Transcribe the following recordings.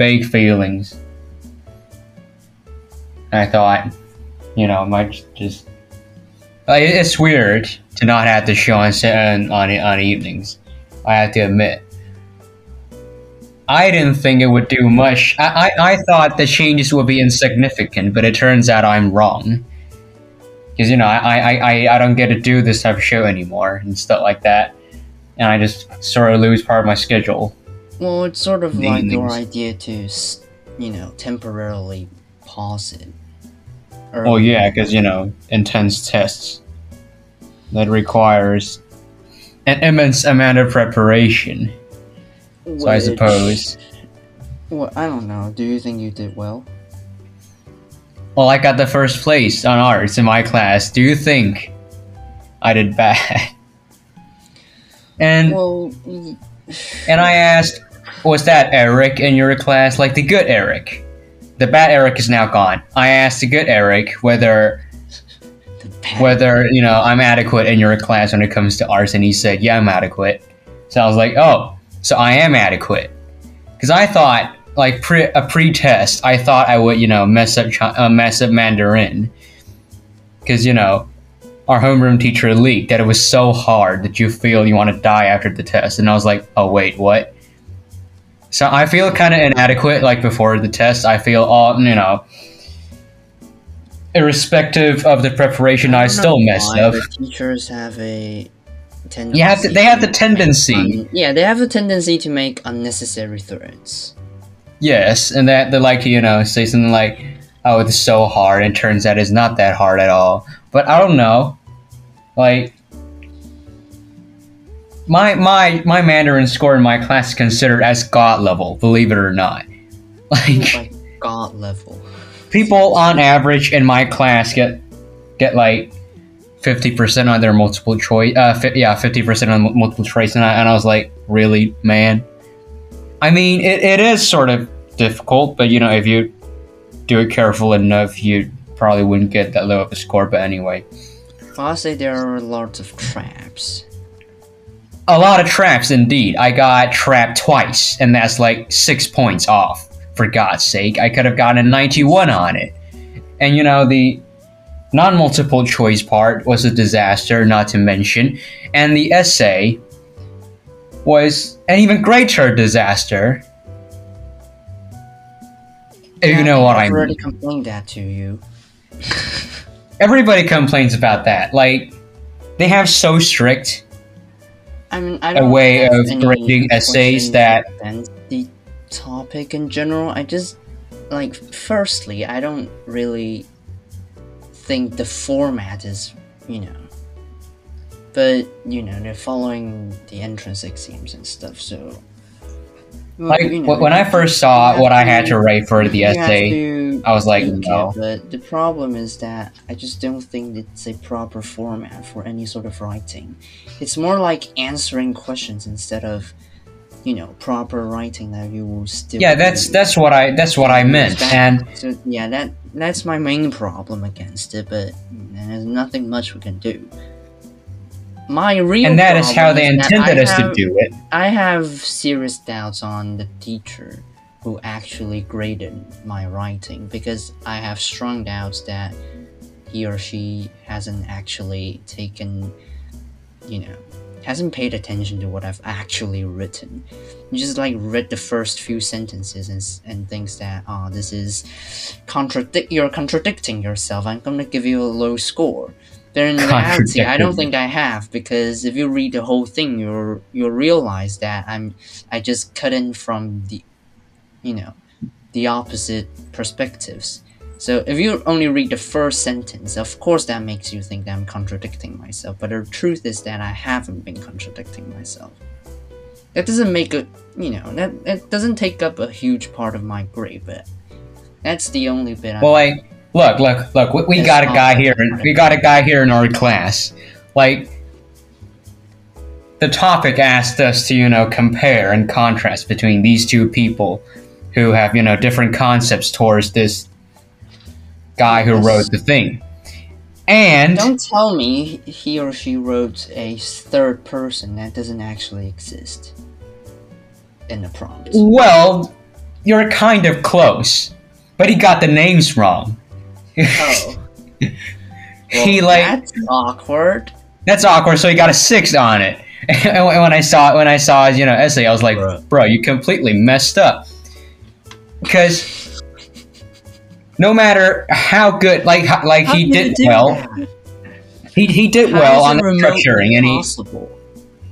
vague feelings. I thought, you know, might just. Like, it's weird to not have the show on on on, on evenings. I have to admit. I didn't think it would do much. I, I, I thought the changes would be insignificant, but it turns out I'm wrong. Because, you know, I, I, I, I don't get to do this type of show anymore and stuff like that. And I just sort of lose part of my schedule. Well, it's sort of like your idea to, you know, temporarily pause it. Or, Well, yeah, because, you know, intense tests. That requires an immense amount of preparation. So I suppose. Well, I don't know. Do you think you did well? Well, I got the first place on arts in my class. Do you think I did bad? And Well, and I asked, was that Eric in your class? Like the good Eric? The bad Eric is now gone. I asked the good Eric whether whether you know I'm adequate in your class when it comes to arts, and he said, "Yeah, I'm adequate." So I was like, "Oh, so I am adequate," because I thought like pre a pre-test, I thought I would you know mess up Chi- uh, mess up Mandarin, because you know our homeroom teacher leaked that it was so hard that you feel you want to die after the test, and I was like, "Oh wait, what?" So I feel kind of inadequate like before the test. I feel all you know. Irrespective of the preparation, I, don't still messed up. Teachers have a tendency. You have to- they have the tendency. un- yeah, they have a tendency to make unnecessary threats. Yes, and that they like you know, say something like, "Oh, it's so hard," and turns out it's not that hard at all. But I don't know, like my my my Mandarin score in my class is considered as God level, believe it or not. Like Like God level. people on average in my class get get like fifty percent on their multiple choice. Uh, fi- yeah, fifty percent on mu- multiple choice, and I, and I was like, really, man. I mean, it, it is sort of difficult, but you know, if you do it careful enough, you probably wouldn't get that low of a score. But anyway, say there are lots of traps. A lot of traps indeed. I got trapped twice, and that's like six points off. For God's sake, I could have gotten a 91 on it. And you know, the non multiple choice part was a disaster, not to mention. And the essay was an even greater disaster. If you know what I I've already complained that to you. Everybody complains about that. Like, they have so strict I mean, I A don't a way of grading essays that- the topic in general. I just like, firstly, I don't really think the format is, you know, but you know, they're following the entrance exams and stuff, so. Well, Like, you know, when I first saw what I had to write for the essay, to I was like, no. it, but the problem is that I just don't think it's a proper format for any sort of writing. It's more like answering questions instead of, you know, proper writing that you will still. Yeah, that's do. that's what I that's what I meant. That- And So yeah, that that's my main problem against it. But there's nothing much we can do. My real and that is how they intended us to do it. I have serious doubts on the teacher who actually graded my writing because I have strong doubts that he or she hasn't actually taken, you know, hasn't paid attention to what I've actually written. You just like read the first few sentences and, and thinks that, oh, this is contradict. You're contradicting yourself. I'm gonna give you a low score. But in reality, I don't think I have because if you read the whole thing, you'll you'll realize that I'm I just cut in from the, you know, the opposite perspectives. So if you only read the first sentence, of course that makes you think that I'm contradicting myself. But the truth is that I haven't been contradicting myself. That doesn't make a you know that that doesn't take up a huge part of my grade, but that's the only bit. I Well, like, look, look, look. We, we got a guy here. We got a guy here in our class. Like, the topic asked us to, you know, compare and contrast between these two people who have, you know, different concepts towards this guy who wrote the thing. And Don't tell me he or she wrote a third person that doesn't actually exist in the prompt. well, you're kind of close, but he got the names wrong. Oh. he like that's awkward. that's awkward. So he got a six on it. And when when I saw when I saw his you know essay, I was like, Bruh. bro, you completely messed up. Because no matter how good, like how- like How he can did well, that? he he did How well on it the structuring, and he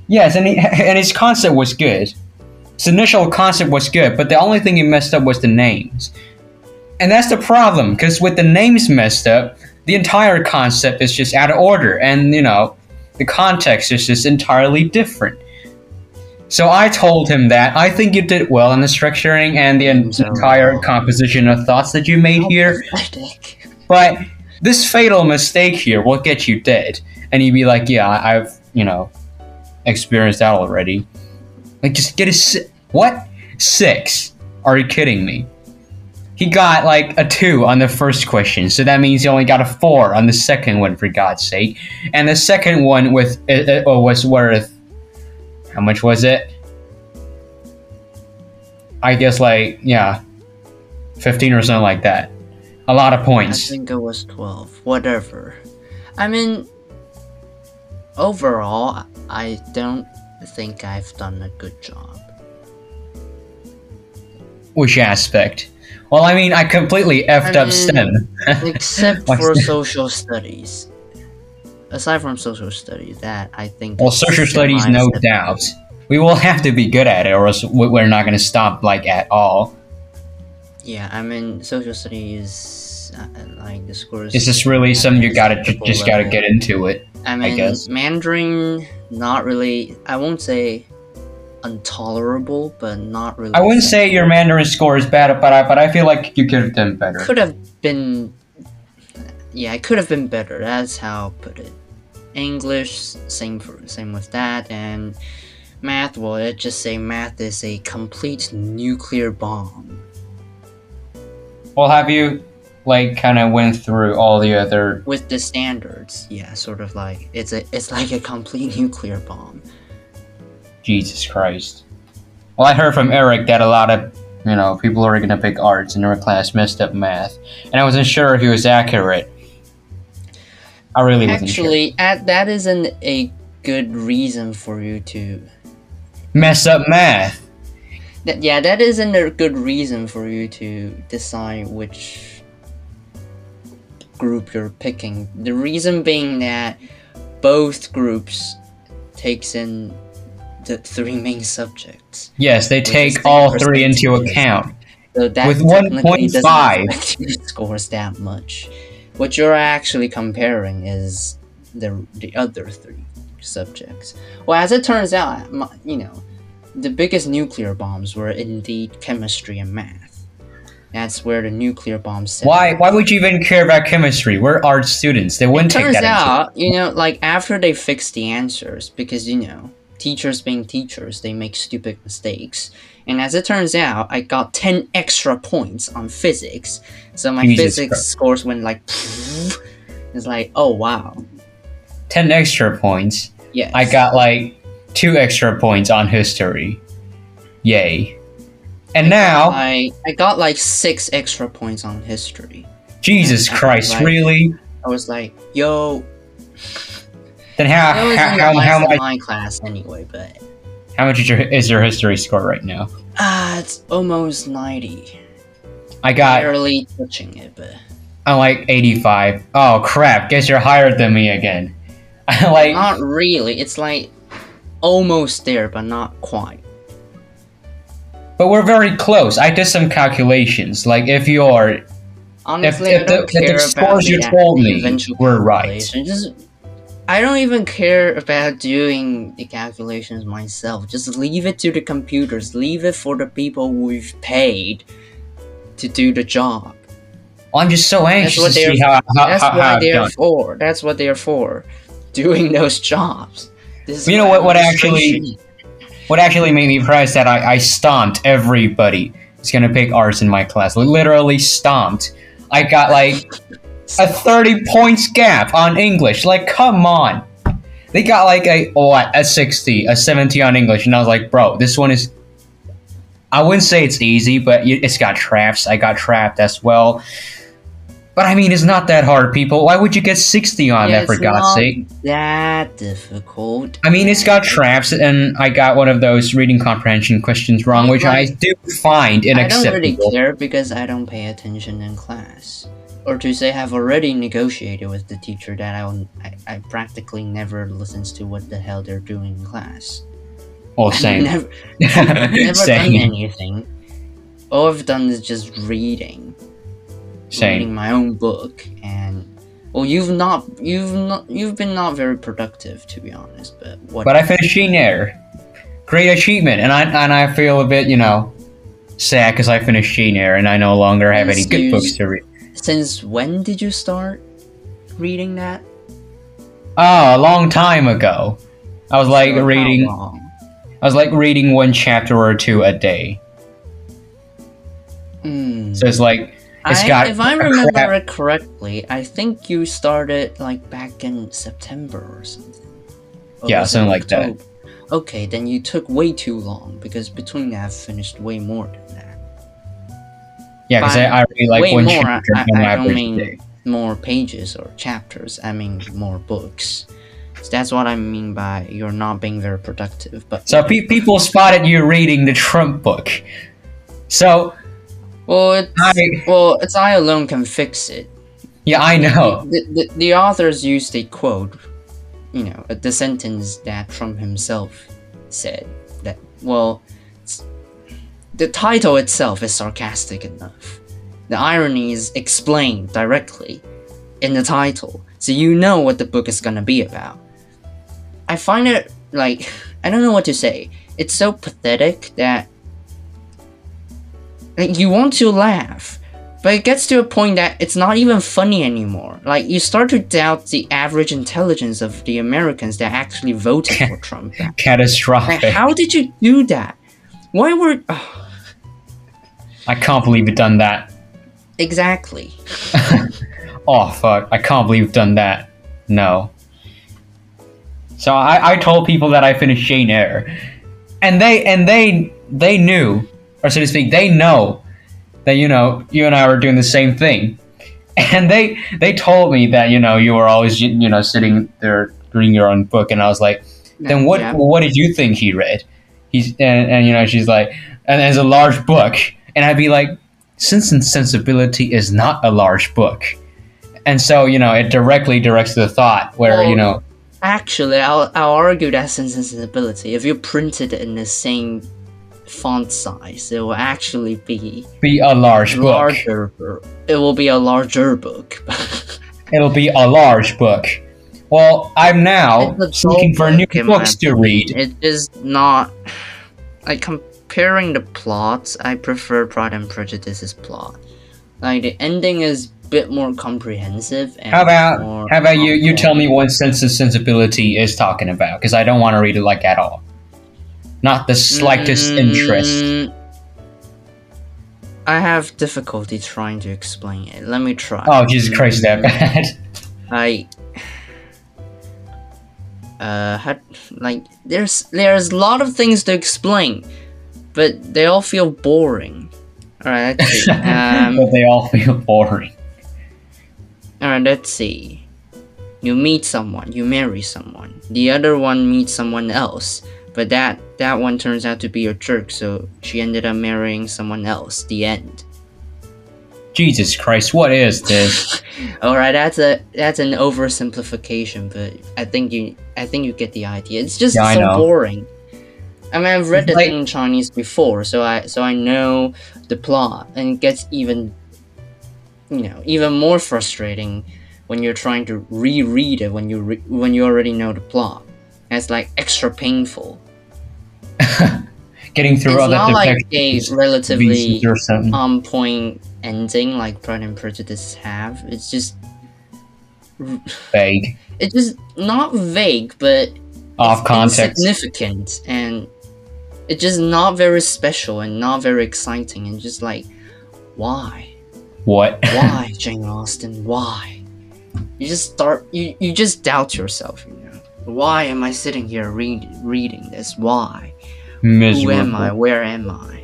yes, and he, and his concept was good. His initial concept was good, but the only thing he messed up was the names, and that's the problem. Because with the names messed up, the entire concept is just out of order, and you know, the context is just entirely different. So I told him that I think you did well in the structuring and the en- So- entire composition of thoughts that you made here. Pathetic. But this fatal mistake here will get you dead. And you'd be like, yeah, I- I've, you know, experienced that already. Like, just get a si- what? Six? Are you kidding me? He got like a two on the first question, so that means he only got a four on the second one, for God's sake. And the second one with uh, uh, was worth how much was it? I guess like yeah, fifteen or something like that. A lot of points. I think it was 12. Whatever. I mean, overall, I don't think I've done a good job. Which aspect? Well, I mean, I completely effed I up mean- STEM. Except for social studies. Aside from social studies, that I think. well, social studies, no doubt. We will have to be good at it, or else we- we're not going to stop like at all. Yeah, I mean, social studies, uh, like the scores. It's just really something you gotta ju- just gotta level. get into it. I mean, guess. Mandarin, not really. I won't say intolerable, but not really. I wouldn't say your Mandarin score is bad, but I but I feel like you could have done better. could have been. Yeah, it could have been better. That's how I'll put it. English, same for same with that, and math. Well, it just say math is a complete nuclear bomb. Well, have you like kind of went through all the other? with the standards. Yeah, sort of like it's a it's like a complete nuclear bomb. Jesus Christ. Well, I heard from Eric that a lot of you know people are gonna pick arts in our class messed up math, and I wasn't sure if he was accurate. I really wasn't sure. Actually, at, that isn't a good reason for you to. Mess up math. That, yeah, that isn't a good reason for you to decide which group you're picking. The reason being that both groups takes in the three main subjects. Yes, they take all three into account. So that With technically 1.5. scores that much. What you're actually comparing is the the other three subjects. Well, as it turns out, my, you know, the biggest nuclear bombs were indeed chemistry and math. That's where the nuclear bombs. Why? Why would you even care about chemistry? We're art students. They wouldn't take Turns that. into out, you know, like after they fix the answers, because you know, teachers being teachers, they make stupid mistakes. And as it turns out, I got ten extra points on physics, so my Jesus physics Christ. scores went like. It's like, oh wow, Ten extra points. yes. I got like two extra points on history. Yay! And now, I I got like six extra points on history. Jesus I was Christ, like- really? I was like, yo, Then how was how how, how much my class anyway, but how much is your is your history score right now? ah, it's almost ninety. I got Barely touching it, but. I'm like 85. Oh crap! Guess you're higher than me again. I like Not really. It's like almost there, but not quite. But we're very close. I did some calculations. Like if you're Honestly, if I the- if the scores you told me were right. Just, I don't even care about doing the calculations myself. Just leave it to the computers. Leave it for the people we've paid to do the job. I'm just so anxious what to see how, how, That's how, how what I've they're done. for. That's what they're for. Doing those jobs. This is You know what- what actually- What actually made me impressed that I, I stomped everybody who's gonna pick arts in my class. Literally stomped. I got like a 30 points gap on English. Like, come on. They got like a oh, what a 60, a 70 on English, and I was like, bro, this one is I wouldn't say it's easy, but it's got traps. I got trapped as well. But I mean, it's not that hard, people. Why would you get 60 on Yeah, that, for it's God's not sake? that difficult. I mean, it's got traps, and I got one of those reading comprehension questions wrong, which I do find I don't really care because I don't pay attention in class. Or to say, have already negotiated with the teacher that I, will- I, I practically never listens to what the hell they're doing in class. Oh, I've same. never, never done anything. All I've done is just reading, reading my own book, and well, you've not, you've not, you've been not very productive to be honest. But what? But I finished Eyre. Great achievement, and I and I feel a bit, you know, sad because I finished Eyre, and I no longer have any good books to read. Since when did you start reading that? Oh, a long time ago. I was like how reading. long? I was like reading one chapter or two a day. Hmm. So it's like it's I- got. if I remember crap- it correctly, I think you started like back in September or something. Or Yeah, something like that. Okay, then you took way too long because between that, I've finished way more. Yeah, because I, I read like way one more, chapter I, I, don't mean day. more pages or chapters. I mean more books. So that's what I mean by you're not being very productive. But So pe- people spotted you reading the Trump book. So well, it's, I- well, it's I alone can fix it. yeah, I know. The, the, the authors used a quote, you know, the sentence that Trump himself said that, well, the title itself is sarcastic enough. The irony is explained directly in the title, so you know what the book is gonna be about. I find it, like, I don't know what to say. It's so pathetic that like, you want to laugh, but it gets to a point that it's not even funny anymore. Like you start to doubt the average intelligence of the Americans that actually voted for Trump. Like, Catastrophic. how did you do that? Why were I can't believe you've done that. exactly? oh fuck! I can't believe you've done that. No. So I, I told people that I finished Jane Eyre, and they and they they knew, or so to speak, they know that you know you and I were doing the same thing, and they they told me that you know you were always you know sitting there reading your own book, and I was like, then what Yeah. what did you think he read? He's and, and you know she's like, and it's a large book, and I'd be like, Sense and Sensibility is not a large book, and so you know it directly directs the thought where Well, you know Actually, I'll, I'll argue that sense and sensibility. If you print it in the same font size, it will actually be be a large book. larger. bur- It will be a larger book. It'll be a large book. Well, I'm now looking for new book, books to read. It's just not like comparing the plots. I prefer Pride and Prejudice's plot. Like the ending is a bit more comprehensive. And How about how about you? You tell me what Sense and Sensibility is talking about, because I don't want to read it like at all. Not the slightest interest. Mm, I have difficulty trying to explain it. Let me try. Oh Jesus Christ, that Mm, bad? I uh had like there's there's a lot of things to explain, but they all feel boring. All right, let's see. Um, but they all feel boring. all right, let's see. You meet someone, you marry someone. The other one meets someone else, but that that one turns out to be a jerk, so she ended up marrying someone else. The end. Jesus Christ, what is this? All right, that's a that's an oversimplification, but I think you I think you get the idea. It's just Yeah, so boring. I mean, I've read It's the like- thing in Chinese before, so I so I know the plot, and it gets even you know even more frustrating when you're trying to reread it when you re- when you already know the plot. And it's like extra painful. Getting through It's all that not like a relatively on point ending like Pride and Prejudice have. It's just Vague, it's just not vague, but off it's context. insignificant, and it's just not very special and not very exciting, and just like, why, What? why, Jane Austen, why? You just start, you you just doubt yourself, you know. Why am I sitting here read, reading this? Why? Who am I? Where am I?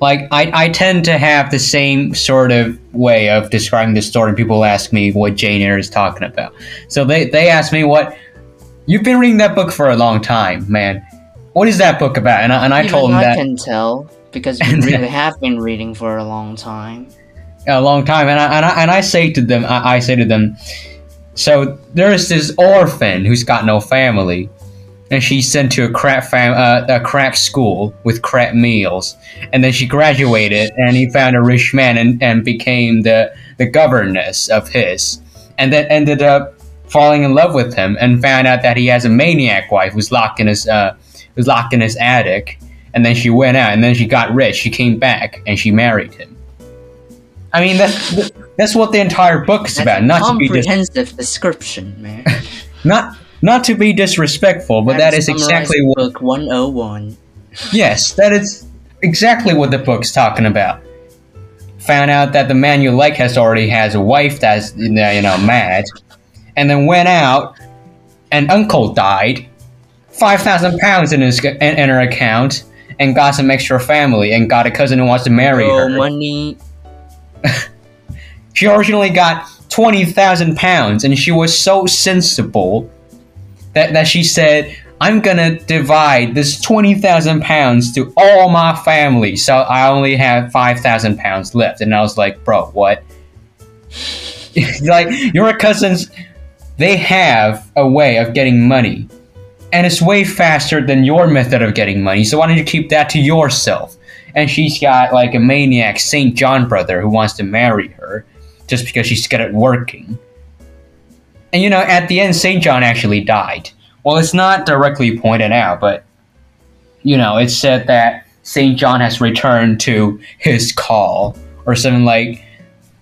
like I, I tend to have the same sort of way of describing the story. People ask me what Jane Eyre is talking about. So they, they ask me what you've been reading that book for a long time, man. What is that book about? And I, and I Even told them I that can tell because you really have been reading for a long time. a long time, and I, and I, and I say to them, I, I say to them, so there's this orphan who's got no family, and she's sent to a crap fam, uh, a crap school with crap meals, and then she graduated, and he found a rich man and, and became the the governess of his, and then ended up falling in love with him, and found out that he has a maniac wife who's locked in his uh, who's locked in his attic, and then she went out, and then she got rich, she came back, and she married him. I mean, that's that's what the entire book is That's about. Not to be dis- description, man. not not to be disrespectful, but that is exactly what. book 101. Yes, that is exactly what the book's talking about. Found out that the man you like has already has a wife that's you know you know, mad, and then went out, and uncle died, five thousand pounds in his in, her account, and got some extra family, and got a cousin who wants to marry Oh, her. money. She originally got 20,000 pounds and she was so sensible that, that she said, I'm gonna divide this 20,000 pounds to all my family, so I only have 5,000 pounds left. And I was like, bro, what? like, your cousins, they have a way of getting money, and it's way faster than your method of getting money, so why don't you keep that to yourself? And she's got like a maniac St. John brother who wants to marry her just because she's good at working. And you know, at the end, St. John actually died. Well, it's not directly pointed out, but you know, it's said that St. John has returned to his call, or something like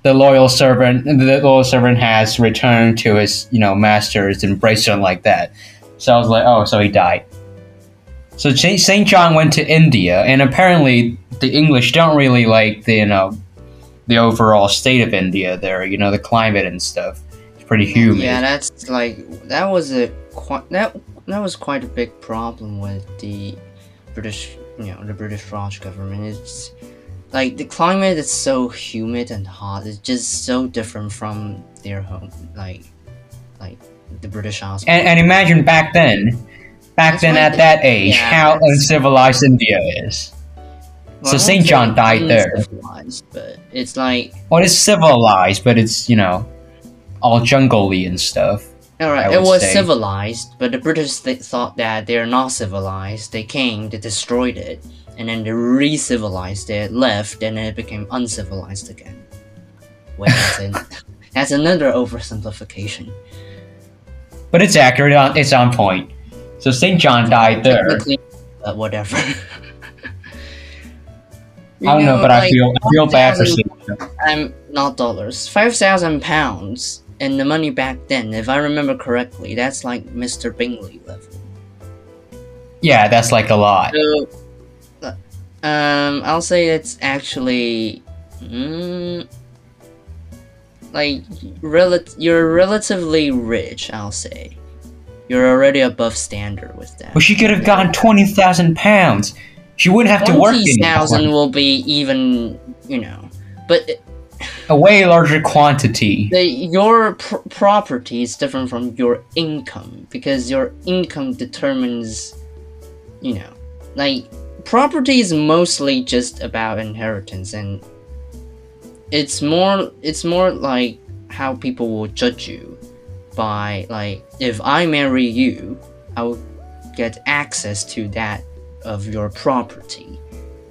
the loyal servant. The loyal servant has returned to his, you know, master's embrace, something like that. So I was like, oh, so he died. So St. John went to India, and apparently the English don't really like the, you know, the overall state of India there. You know, the climate and stuff. It's pretty humid. Yeah, that's like that was a quite that that was quite a big problem with the British, you know, the British Raj government. It's like the climate is so humid and hot. It's just so different from their home, like like the British House. And, and imagine back then, back That's then at the- that age, yeah, how uncivilized India is. Well, so Saint John died there. But it's like Well, it's civilized, but it's you know, all jungly and stuff. Alright, it was say. civilized, but the British th- thought that they're not civilized. They came, they destroyed it, and then they re-civilized it, left, and then it became uncivilized again. Wait, that's, an, that's another oversimplification. But it's accurate. On, it's on point. So Saint John died there. But whatever. I don't know, but I feel I feel bad for Saint John. I'm not dollars. Five thousand pounds, and the money back then, if I remember correctly, that's like Mr. Bingley level. Yeah, that's like a lot. So, uh, um, I'll say it's actually, mm, like, rel- you're relatively rich. I'll say, you're already above standard with that. Well, she could have gotten twenty thousand pounds. She wouldn't have to work Twenty thousand will be even, you know, but A way larger quantity. the, your pr- property is different from your income because your income determines, you know, like property is mostly just about inheritance and it's more it's more like how people will judge you by like if I marry you, I will get access to that of your property.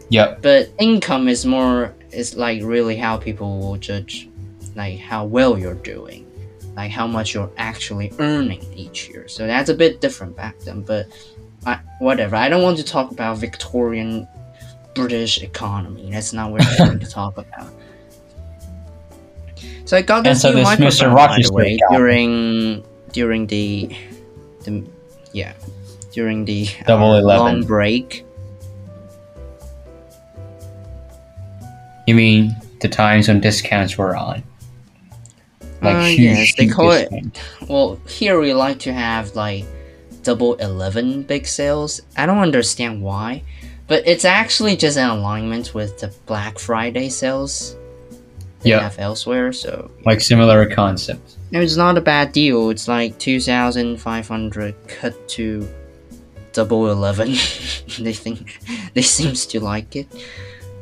Yep. but income is more is like really how people will judge like how well you're doing like how much you're actually earning each year. So that's a bit different back then but I, whatever. I don't want to talk about victorian british economy. That's not what we're going to talk about so i got And this so new this Mr. microphone, the way, during during the the yeah during the uh, Double eleven. long break You mean the times when discounts were on? Like Uh, huge, yes, they call it- Well, here we like to have like double 11 big sales. I don't understand why, but But it's actually just an alignment with the Black Friday sales they Yeah. have elsewhere. So Like similar concepts. it's not a bad deal. It's like two thousand five hundred cut to double eleven. they think they seems to like it.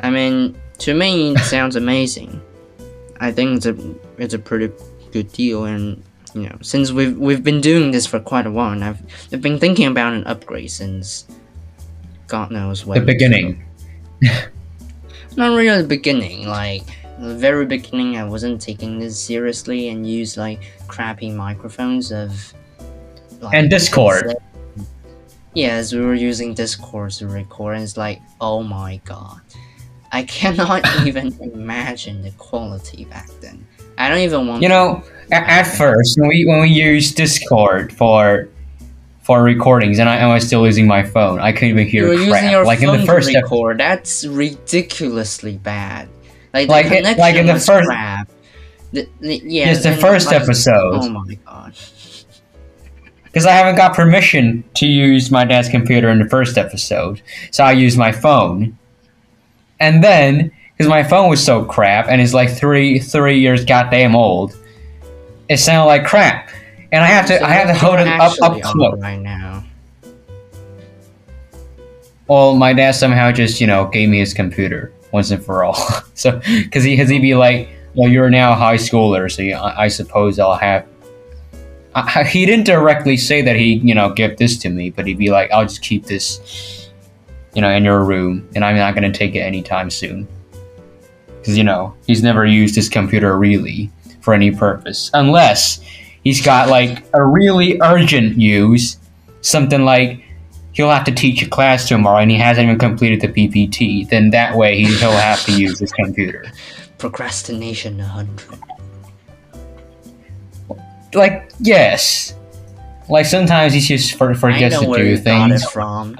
I mean, to me, it sounds amazing. I think it's a it's a pretty good deal, and you know, since we've we've been doing this for quite a while, and I've I've been thinking about an upgrade since God knows when. The beginning. Not really the beginning, like the very beginning. I wasn't taking this seriously and used like crappy microphones of. Like, And Discord. Yes, we were using Discord to record, and it's like, oh my god. I cannot even imagine the quality back then. I don't even want You know, at, at first when we when we used Discord for for recordings, and I, I was still using my phone, I couldn't even hear you were crap. using your like phone in the first record. That's ridiculously bad. Like, Like the it- connection like in the first- crap. The, the, yeah, Yes, the first like, episode. Oh my god. because I haven't got permission to use my dad's computer in the first episode, so I used my phone. And then, because my phone was so crap and it's like three three years goddamn old, it sounded like crap, and I have to So I have to hold it up up close. right now. Well, my dad somehow just you know gave me his computer once and for all, so because he because he'd be like, well, you're now a high schooler, so you, I, I suppose I'll have. I, he didn't directly say that he, you know, give this to me, but he'd be like, "I'll just keep this, you know, in your room, and I'm not going to take it anytime soon." Because you know, he's never used his computer really for any purpose, unless he's got like a really urgent use, something like he'll have to teach a class tomorrow and he hasn't even completed the PPT. Then that way he, he'll have to use his computer. Procrastination 100. Like yes, like sometimes he just forgets know to where do things. it from.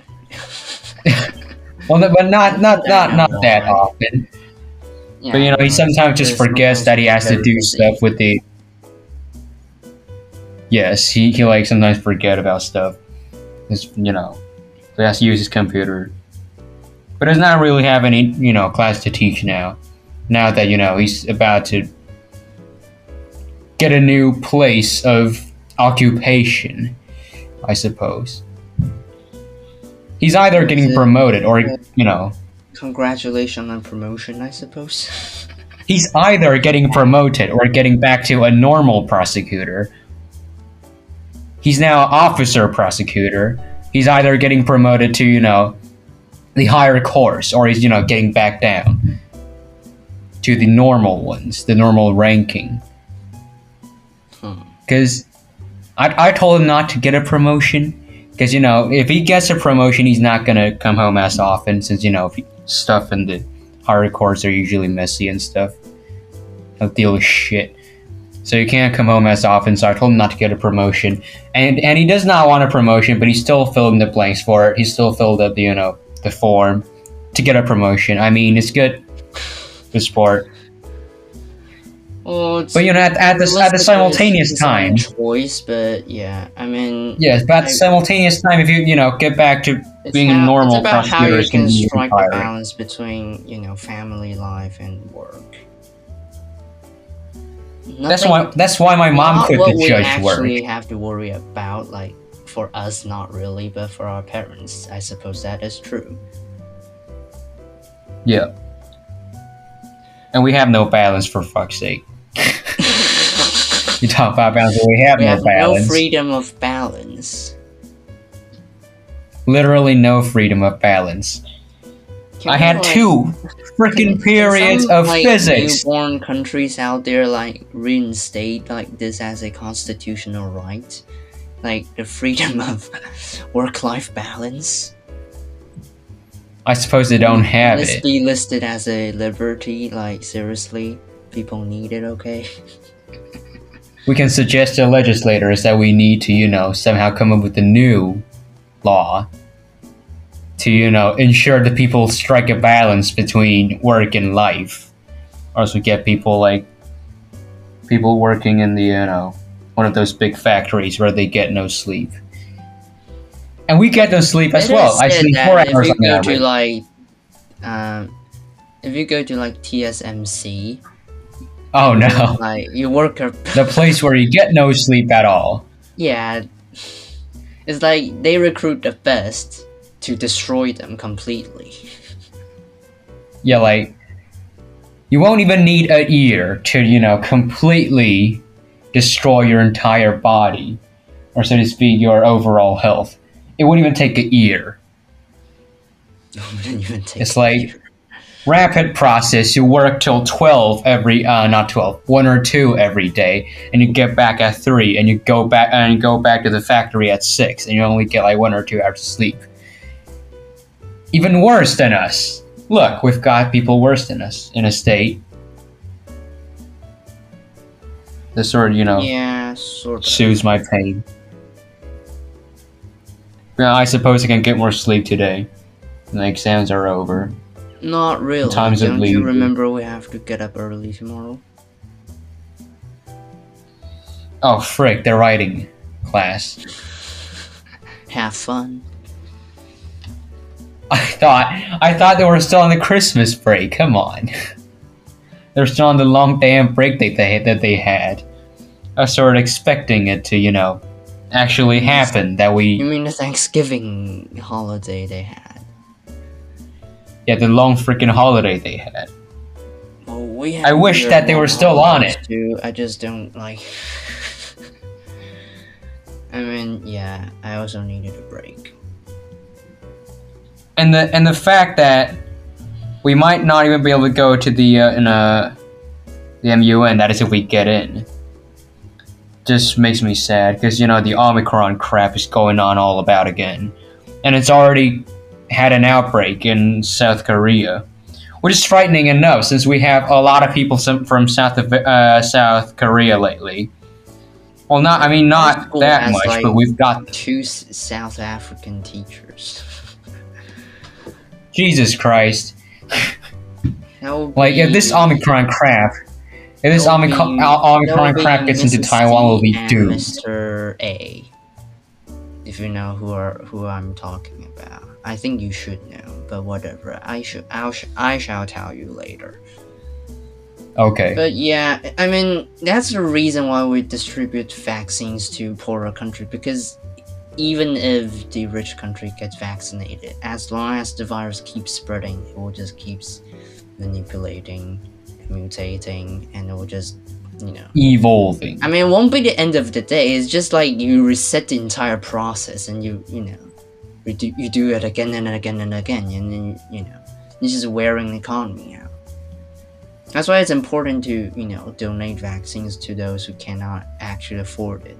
Well, no- but not not not not that often. Yeah, But you know, he sometimes just forgets that he has to do stuff with the. Yes, he, he like sometimes forget about stuff. His, you know, he has to use his computer. But does not really have any you know class to teach now. Now that you know he's about to get a new place of occupation, I suppose. He's either getting promoted or you know Congratulations on promotion, I suppose. he's either getting promoted or getting back to a normal prosecutor. He's now officer prosecutor. He's either getting promoted to, you know, the higher course or he's, you know, getting back down to the normal ones, the normal ranking. Hmm. Because I, I told him not to get a promotion. Because, you know, if he gets a promotion, he's not going to come home as often since, you know, if he- stuff in the higher courts are usually messy and stuff. I'll deal with shit. So he can't come home as often, so I told him not to get a promotion. And and he does not want a promotion, but he's still filling the blanks for it. He still filled up the, you know, the form to get a promotion. I mean, it's good. Good sport. Well, it's But you know, at, at the at the simultaneous it's his own time, choice, but yeah, I mean, yes, but at the simultaneous time, if you you know get back to being a normal it's about how you can strike the balance between you know family life and work. That's why that's why my mom couldn't what we judge work. actually have to worry about, like for us, not really, but for our parents, I suppose that is true. Yeah. And we have no balance for fuck's sake. You talk about balance, but we have we no have no balance. freedom of balance. Literally no freedom of balance. Can I had like- two freaking periods some, of like, physics. Newborn countries out there like reinstate like this as a constitutional right, like the freedom of work-life balance. I suppose they don't have This it. be listed as a liberty. Like seriously, people need it. Okay. We can suggest to legislators that we need to, you know, somehow come up with a new law to, you know, ensure that people strike a balance between work and life. Or else we get people like people working in the, you know, one of those big factories where they get no sleep. and we get no sleep as It well. I sleep four if hours you on go average. to like, um, if you go to like TSMC, oh no, like you work a the place where you get no sleep at all. yeah, it's like they recruit the best to destroy them completely. Yeah, like you won't even need a year to, you know, completely destroy your entire body, or so to speak, your overall health. It wouldn't even take a year. Wouldn't even take It's like rapid process. You work till twelve every, uh, not twelve, one or two every day, and you get back at three, and you go back and you go back to the factory at six, and you only get like one or two hours of sleep. Even worse than us. Look, we've got people worse than us in a state. The sort of, you know, yeah, sort of. soothes my pain. Yeah, I suppose I can get more sleep today. The exams are over. Not really. times of Don't you remember we have to get up early tomorrow? Oh, frick, the writing class. Have fun. I thought I thought they were still on the Christmas break. Come on. They're still on the long damn break that they that they had. I started expecting it to, you know, actually happen. That we You mean the Thanksgiving holiday they had? yeah, the long freaking holiday they had. Well, we I wish that they were still on it. Too. I just don't like. I mean, yeah, I also needed a break. And the and the fact that we might not even be able to go to the uh, in uh, the MUN. That is if we get in. Just makes me sad because you know the Omicron crap is going on all about again, and it's already had an outbreak in South Korea, which is frightening enough since we have a lot of people from South of, uh, South Korea lately. Well, not I mean not that much, like, but we've got Two South African teachers. Jesus Christ. Like if this Omicron crap, if this would Omicron, Omicron crap gets into Taiwan, we'll be doomed. Mr. A. If you know who are who I'm talking about, I think you should know. But whatever, I should I'll sh- I shall tell you later. Okay. But yeah, I mean that's the reason why we distribute vaccines to poorer countries because even if the rich country gets vaccinated, as long as the virus keeps spreading, it will just keeps manipulating, mutating, and it will just you know. Evolving. I mean, it won't be the end of the day. It's just like you reset the entire process, and you you know, you do, you do it again and again and again, and then you know, this is wearing the economy out. That's why it's important to you know donate vaccines to those who cannot actually afford it.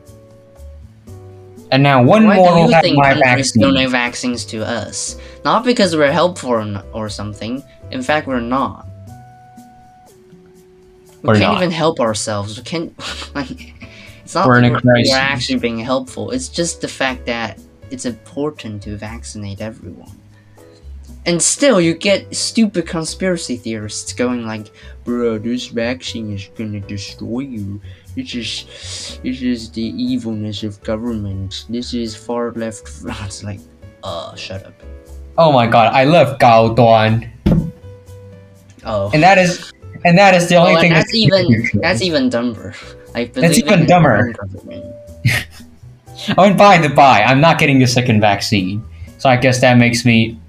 And now one why more do will have my vaccine. donate vaccines to us? Not because we're helpful or, something. In fact, we're not. We We're can't not. even help ourselves. We can't. Like, it's not We're we're, we're actually being helpful. It's just the fact that it's important to vaccinate everyone. And still, you get stupid conspiracy theorists going like, "Bro, this vaccine is gonna destroy you. This is, this is the evilness of government. This is far left." It's like, uh, shut up. Oh my god, I love Gao Duan. Oh, And that is and that is the only thing that's that's even that's even dumber. Like, That's even dumber. your own government. Oh, and by the by, I'm not getting the second vaccine, so I guess that makes me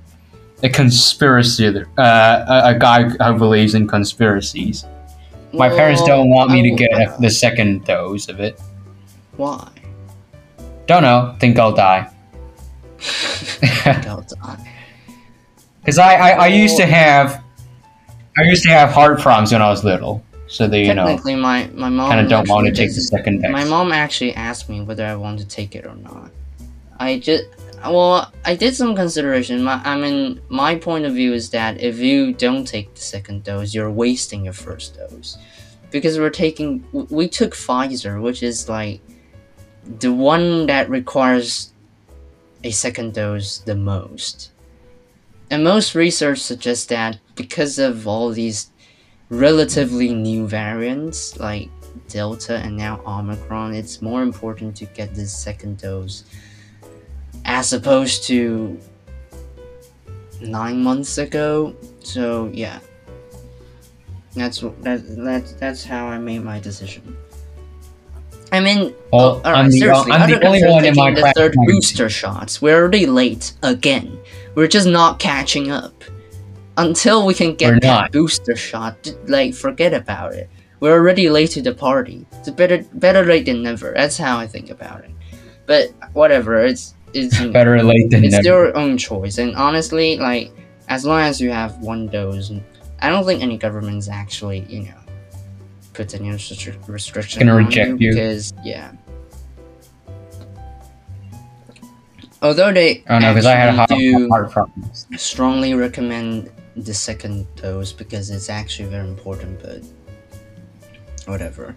a conspiracy, uh, a, a guy who believes in conspiracies. My parents don't want me to get a, the second dose of it. Why? Don't know. Think I'll die. Don't die. Because I, I, I used to have, I used to have heart problems when I was little. So they, you know, Technically, my my mom kind of don't want to take the second dose. My mom actually asked me whether I want to take it or not. I just, well, I did some consideration. My, I mean, my point of view is that if you don't take the second dose, you're wasting your first dose, because we're taking, we took Pfizer, which is like the one that requires a second dose the most. And most research suggests that because of all these relatively new variants like Delta and now Omicron, it's more important to get this second dose as opposed to nine months ago. So yeah, that's that, that's that's how I made my decision. I mean, Well, oh, I'm the- uh, seriously, I'm the only one in my the third booster shots. We're already late again. We're just not catching up. Until we can get We're that not. booster shot, like forget about it. We're already late to the party. It's better better late than never. That's how I think about it. But whatever, it's it's Better late than it's never. your own choice. And honestly, like as long as you have one dose, I don't think any government's actually you know puts any restri- restriction Gonna on reject you. because yeah. Although they Oh no, because I had a heart, heart problems. strongly recommend the second dose because it's actually very important, but whatever.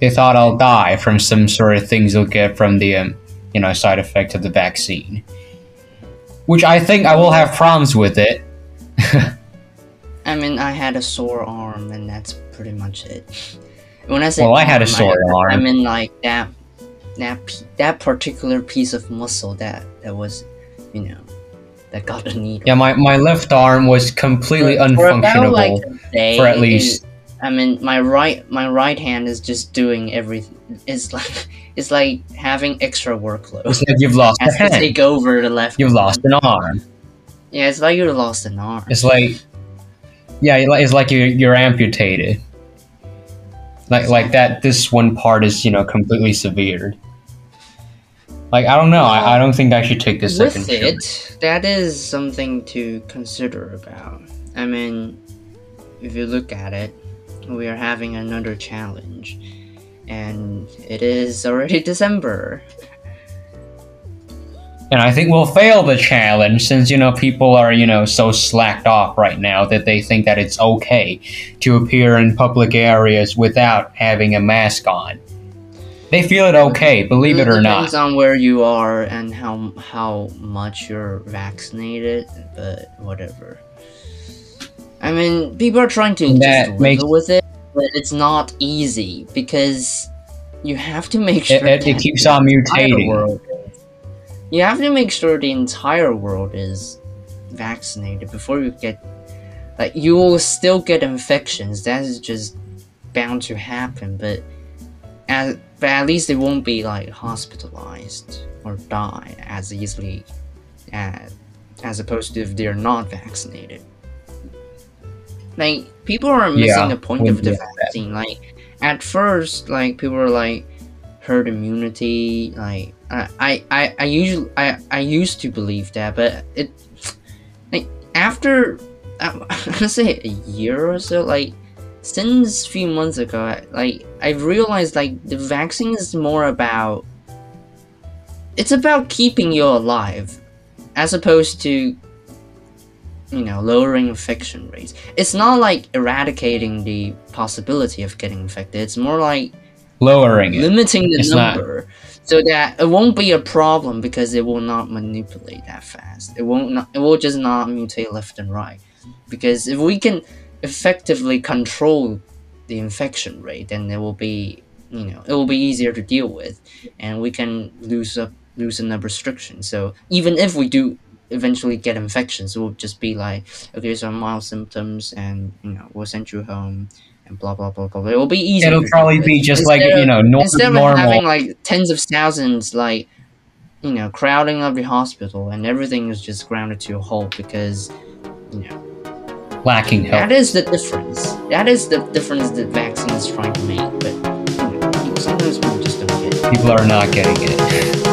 They thought I'll die from some sort of things you'll get from the, um, you know, side effect of the vaccine. Which I think I will have problems with it. I mean, I had a sore arm, and that's pretty much it. When I say Well, I had a arm, sore I, I mean like that, that that particular piece of muscle that that was, you know, that got the needle. Yeah, my, my left arm was completely For- for like, day, for at least. I mean, my right my right hand is just doing everything. It's like it's like having extra workload. It's like you've lost a Has to hand. take over the left. You've lost an arm. Yeah, it's like you lost an arm. It's like, yeah, it's like you're, you're amputated. Like like that. This one part is you know completely severed. Like I don't know. I, I don't think I should take the second With shot. it, that is something to consider about. I mean, if you look at it, we are having another challenge, and it is already December. And I think we'll fail the challenge since, you know, people are, you know, so slacked off right now that they think that it's okay to appear in public areas without having a mask on. They feel it okay, believe it or not. depends on where you are and how how much you're vaccinated, but whatever. I mean, people are trying to That just live makes- with it, but it's not easy because you have to make sure it, it keeps on mutating. world You have to make sure the entire world is vaccinated before you get. Like, you will still get infections. That is just bound to happen, but. As, but at least they won't be like hospitalized or die as easily as, as opposed to if they're not vaccinated. Like people are missing Yeah, the point of the that. vaccine. Like at first, like people were like herd immunity. Like I, I, I, I usually I, I used to believe that, but it like after I'm gonna say a year or so, like since a few months ago, I- like I've realized like the vaccine is more about it's about keeping you alive as opposed to you know lowering infection rates. It's not like eradicating the possibility of getting infected. It's more like Lowering it. limiting the It's not- number so that it won't be a problem because it will not manipulate that fast. It won't not, it will just not mutate left and right. Because if we can effectively control the infection rate, then it will be you know it will be easier to deal with, and we can lose up loosen up restrictions. So even if we do eventually get infections, it will just be like okay, so mild symptoms, and you know we'll send you home. And blah blah blah blah. blah. It will be easy. It'll probably be just like, Instead you know, normal. instead of normal. having like tens of thousands like you know crowding up the hospital and everything is just grounded to a halt because you know lacking help. that is the difference that is the difference that vaccine is trying to make but you know, sometimes people just don't get it People are not getting it.